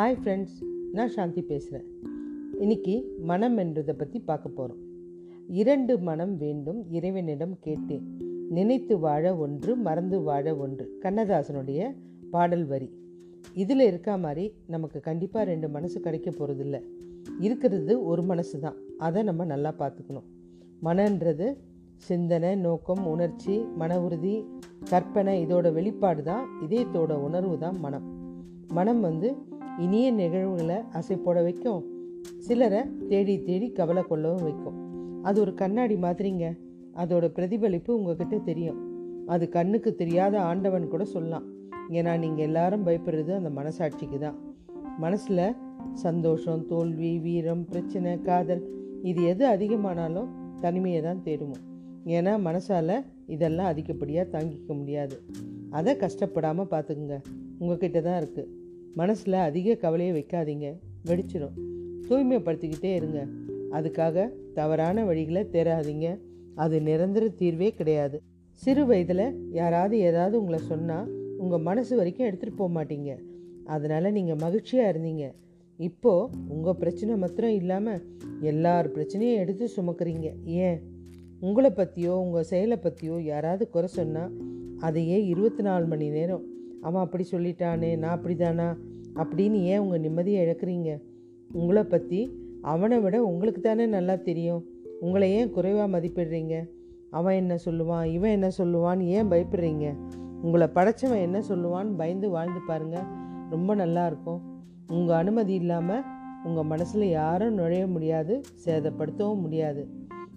Hi friends நான் சாந்தி பேசுகிறேன் இன்னைக்கு மனம் என்றதை பற்றி பார்க்க போகிறோம் இரண்டு மனம் வேண்டும் இறைவனிடம் கேட்டேன். நினைத்து வாழ ஒன்று மறந்து வாழ ஒன்று. கண்ணதாசனுடைய பாடல் வரி. இதில் இருக்கா மாதிரி நமக்கு கண்டிப்பாக ரெண்டு மனசு கிடைக்க போகிறதில்ல இருக்கிறது ஒரு மனசு தான். அதை நம்ம நல்லா பார்த்துக்கணும். மனன்றது சிந்தனை நோக்கம் உணர்ச்சி மன உறுதி கற்பனை இதோட வெளிப்பாடு தான் இதயத்தோட உணர்வு தான் மனம். மனம் வந்து இனிய நிகழ்வுகளை அசை போட வைக்கும். சிலரை தேடி தேடி கவலை கொள்ளவும் வைக்கும். அது ஒரு கண்ணாடி மாதிரிங்க. அதோட பிரதிபலிப்பு உங்ககிட்ட தெரியும். அது கண்ணுக்கு தெரியாத ஆண்டவன் கூட சொல்லலாம். ஏன்னா நீங்கள் எல்லாரும் பயப்படுறது அந்த மனசாட்சிக்கு தான். மனசில் சந்தோஷம் தோல்வி வீரம் பிரச்சனை காதல் இது எது அதிகமானாலும் தனிமையை தான் தேடுவோம். ஏன்னா மனசால் இதெல்லாம் அதிகப்படியாக தாங்கிக்க முடியாது. அதை கஷ்டப்படாமல் பார்த்துக்குங்க. உங்ககிட்ட தான் இருக்குது மனசில் அதிக கவலையை வைக்காதீங்க. வெடிச்சிடும் தூய்மைப்படுத்திக்கிட்டே இருங்க. அதுக்காக தவறான வழிகளை தேராதீங்க அது நிரந்தர தீர்வே கிடையாது. சிறு வயதில் யாராவது ஏதாவது உங்களை சொன்னால் உங்கள் மனசு வரைக்கும் எடுத்துகிட்டு போக மாட்டீங்க. அதனால் நீங்கள் மகிழ்ச்சியாக இருந்தீங்க. இப்போது உங்கள் பிரச்சனை மாத்திரம் இல்லாமல் எல்லார் பிரச்சனையும் எடுத்து சுமக்கிறீங்க. ஏன்? உங்களை பற்றியோ உங்கள் செயலை பற்றியோ யாராவது குறை சொன்னால் அதையே இருபத்தி நாலு மணி நேரம் அவன் அப்படி சொல்லிட்டானே நான் அப்படி தானா அப்படின்னு ஏன் உங்கள் நிம்மதியை இழக்கிறீங்க? உங்களை பற்றி அவனை விட உங்களுக்கு தானே நல்லா தெரியும். உங்களை ஏன் குறைவாக மதிப்பிடுறீங்க? அவன் என்ன சொல்லுவான்? இவன் என்ன சொல்லுவான்னு ஏன் பயப்படுறீங்க? உங்களை படைச்சவன் என்ன சொல்லுவான்னு பயந்து வாழ்ந்து பாருங்கள் ரொம்ப நல்லா இருக்கும். உங்கள் அனுமதி இல்லாமல் உங்கள் மனசில் யாரும் நுழைய முடியாது சேதப்படுத்தவும் முடியாது.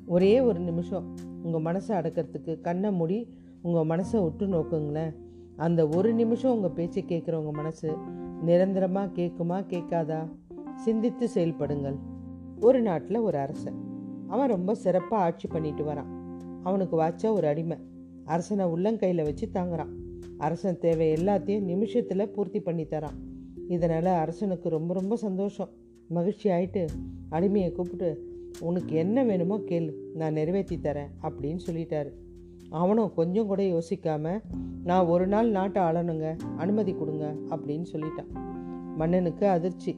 ஒரே ஒரு நிமிஷம் உங்கள் மனசை அடக்கிறதுக்கு கண்ணை மூடி உங்கள் மனசை உற்று நோக்குங்களேன். அந்த ஒரு நிமிஷம் உங்கள் பேச்சை கேட்குறவங்க மனசு நிரந்தரமாக கேட்குமா கேட்காதா? சிந்தித்து செயல்படுங்கள். ஒரு நாட்டில் ஒரு அரசன். அவன் ரொம்ப சிறப்பாக ஆட்சி பண்ணிட்டு வரான். அவனுக்கு வாச்சா ஒரு அடிமை. அரசனை உள்ளங்கையில் வச்சு தாங்குறான். அரசன் தேவை எல்லாத்தையும் நிமிஷத்தில் பூர்த்தி பண்ணி தரான். இதனால் அரசனுக்கு ரொம்ப ரொம்ப சந்தோஷம். மகிழ்ச்சி ஆயிட்டு அடிமையை கூப்பிட்டு உனக்கு என்ன வேணுமோ கேளு. நான் நிறைவேற்றி தரேன். அப்படின்னு சொல்லிட்டாரு. அவனும் கொஞ்சம் கூட யோசிக்காம நான் ஒரு நாள் நாட்டை ஆளணுங்க அனுமதி கொடுங்க அப்படின்னு சொல்லிட்டான். மன்னனுக்கு அதிர்ச்சி.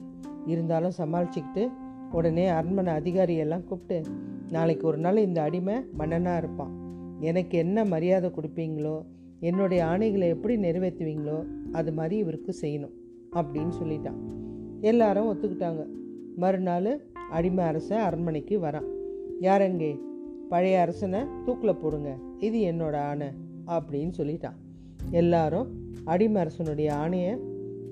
இருந்தாலும் சமாளிச்சுக்கிட்டு உடனே அரண்மனை அதிகாரியெல்லாம் கூப்பிட்டு நாளைக்கு ஒரு நாள் இந்த அடிமை மன்னனாக இருப்பான். எனக்கு என்ன மரியாதை கொடுப்பீங்களோ என்னுடைய ஆணைகளை எப்படி நிறைவேற்றுவீங்களோ அது மாதிரி இவருக்கு செய்யணும் அப்படின்னு சொல்லிட்டான். எல்லாரும் ஒத்துக்கிட்டாங்க. மறுநாள் அடிமை அரசன் அரண்மனைக்கு வரான். யாரங்கே பழைய அரசனை தூக்கில் போடுங்க. இது என்னோட ஆணை அப்படின்னு சொல்லிட்டான். எல்லாரும் அடிமை அரசனுடைய ஆணையை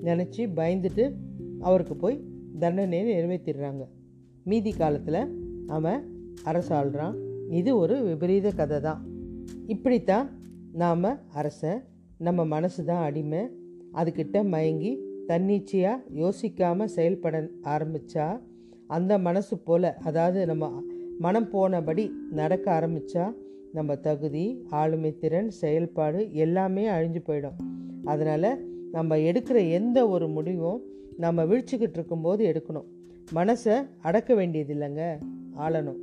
நினச்சி பயந்துட்டு அவருக்கு போய் தண்டனையை நிறைவேற்றிடுறாங்க மீதி காலத்தில் அவன் அரசாள்றான் இது ஒரு விபரீத கதை தான் இப்படித்தான் நாம் அரசன் நம்ம மனசு தான் அடிமை. அதுக்கிட்ட மயங்கி தன்னிச்சையாக யோசிக்காமல் செயல்பட ஆரம்பித்தா அந்த மனசு போல் அதாவது நம்ம மனம் போனபடி நடக்க ஆரம்பித்தா நம்ம தகுதி ஆளுமை திறன் செயல்பாடு எல்லாமே அழிஞ்சு போயிடும். அதனால் நம்ம எடுக்கிற எந்த ஒரு முடிவும் நம்ம விழிச்சுக்கிட்டு இருக்கும்போது எடுக்கணும். மனசை அடக்க வேண்டியது இல்லைங்க ஆளணும்.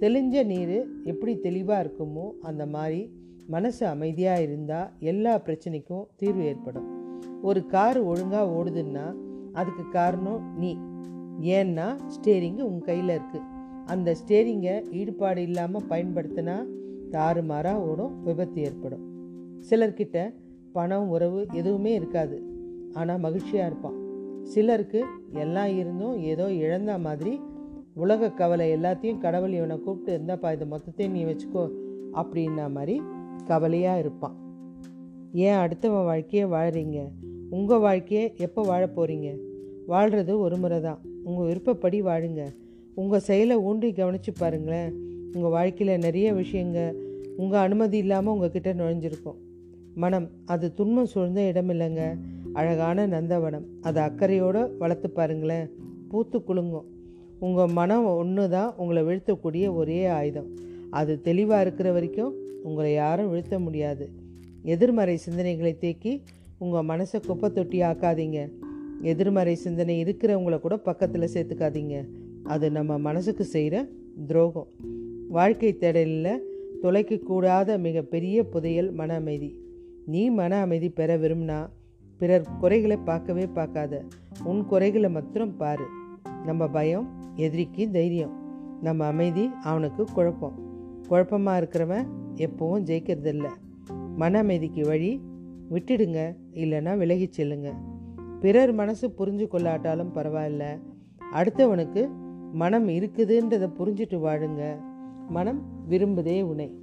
தெளிஞ்ச நீர் எப்படி தெளிவாக இருக்குமோ அந்த மாதிரி மனசு அமைதியாக இருந்தால் எல்லா பிரச்சனைக்கும் தீர்வு ஏற்படும். ஒரு கார் ஒழுங்காக ஓடுதுன்னா அதுக்கு காரணம் நீ. ஏன்னா ஸ்டேரிங்கு உன் கையில் இருக்குது அந்த ஸ்டேரிங்கை ஈடுபாடு இல்லாமல் பயன்படுத்தினா தாறுமாறாக ஓடும் விபத்து ஏற்படும். சிலர்கிட்ட பணம் உறவு எதுவுமே இருக்காது. ஆனால் மகிழ்ச்சியாக இருப்பான். சிலருக்கு எல்லாம் இருந்தும் ஏதோ இழந்த மாதிரி உலக கவலை எல்லாத்தையும் கடவுள் இவனை கூப்பிட்டு இருந்தாப்பா இதை மொத்தத்தையும் நீ வச்சுக்கோ அப்படின்னா மாதிரி கவலையாக இருப்பான். ஏன் அடுத்தவன் வாழ்க்கையை வாழ்கிறீங்க உங்கள் வாழ்க்கையை எப்போ வாழ போகிறீங்க வாழ்கிறது ஒரு முறை தான். உங்கள் விருப்பப்படி வாழுங்க. உங்கள் செயலை ஊன்றி கவனித்து பாருங்களேன். உங்கள் வாழ்க்கையில் நிறைய விஷயங்க உங்கள் அனுமதி இல்லாமல் உங்கள் கிட்ட நுழைஞ்சிருக்கும். மனம் அது துன்பம் சூழ்ந்த இடம் இல்லைங்க. அழகான நந்தவனம். அதை அக்கறையோடு வளர்த்து பாருங்களேன். பூத்து குலுங்கும். உங்கள் மனம் ஒன்று தான் உங்களை வீழ்த்தக்கூடிய ஒரே ஆயுதம். அது தெளிவாக இருக்கிற வரைக்கும் உங்களை யாரும் வீழ்த்த முடியாது. எதிர்மறை சிந்தனைகளை தேக்கி உங்கள் மனசை குப்பை தொட்டி ஆக்காதீங்க. எதிர்மறை சிந்தனை இருக்கிறவங்கள கூட பக்கத்தில் சேர்த்துக்காதீங்க. அது நம்ம மனசுக்கு செய்கிற துரோகம். வாழ்க்கை தேடலில் தொலைக்கக்கூடாத மிகப்பெரிய புதையல் மன அமைதி. நீ மன அமைதி பெற விரும்பினா பிறர் குறைகளை பார்க்கவே பார்க்காத. உன் குறைகளை மாத்திரம் பாரு. நம்ம பயம் எதிரிக்கு தைரியம். நம்ம அமைதி அவனுக்கு குழப்பம். குழப்பமாக இருக்கிறவன் எப்பவும் ஜெயிக்கிறதில்ல. மன அமைதிக்கு வழி விட்டுடுங்க இல்லைன்னா விலகி செல்லுங்க. பிறர் மனசு புரிஞ்சு கொள்ளாட்டாலும் பரவாயில்ல. அடுத்தவனுக்கு மனம் இருக்குதுன்றதை புரிஞ்சிட்டு வாழுங்க. மனம் விரும்புதே உனை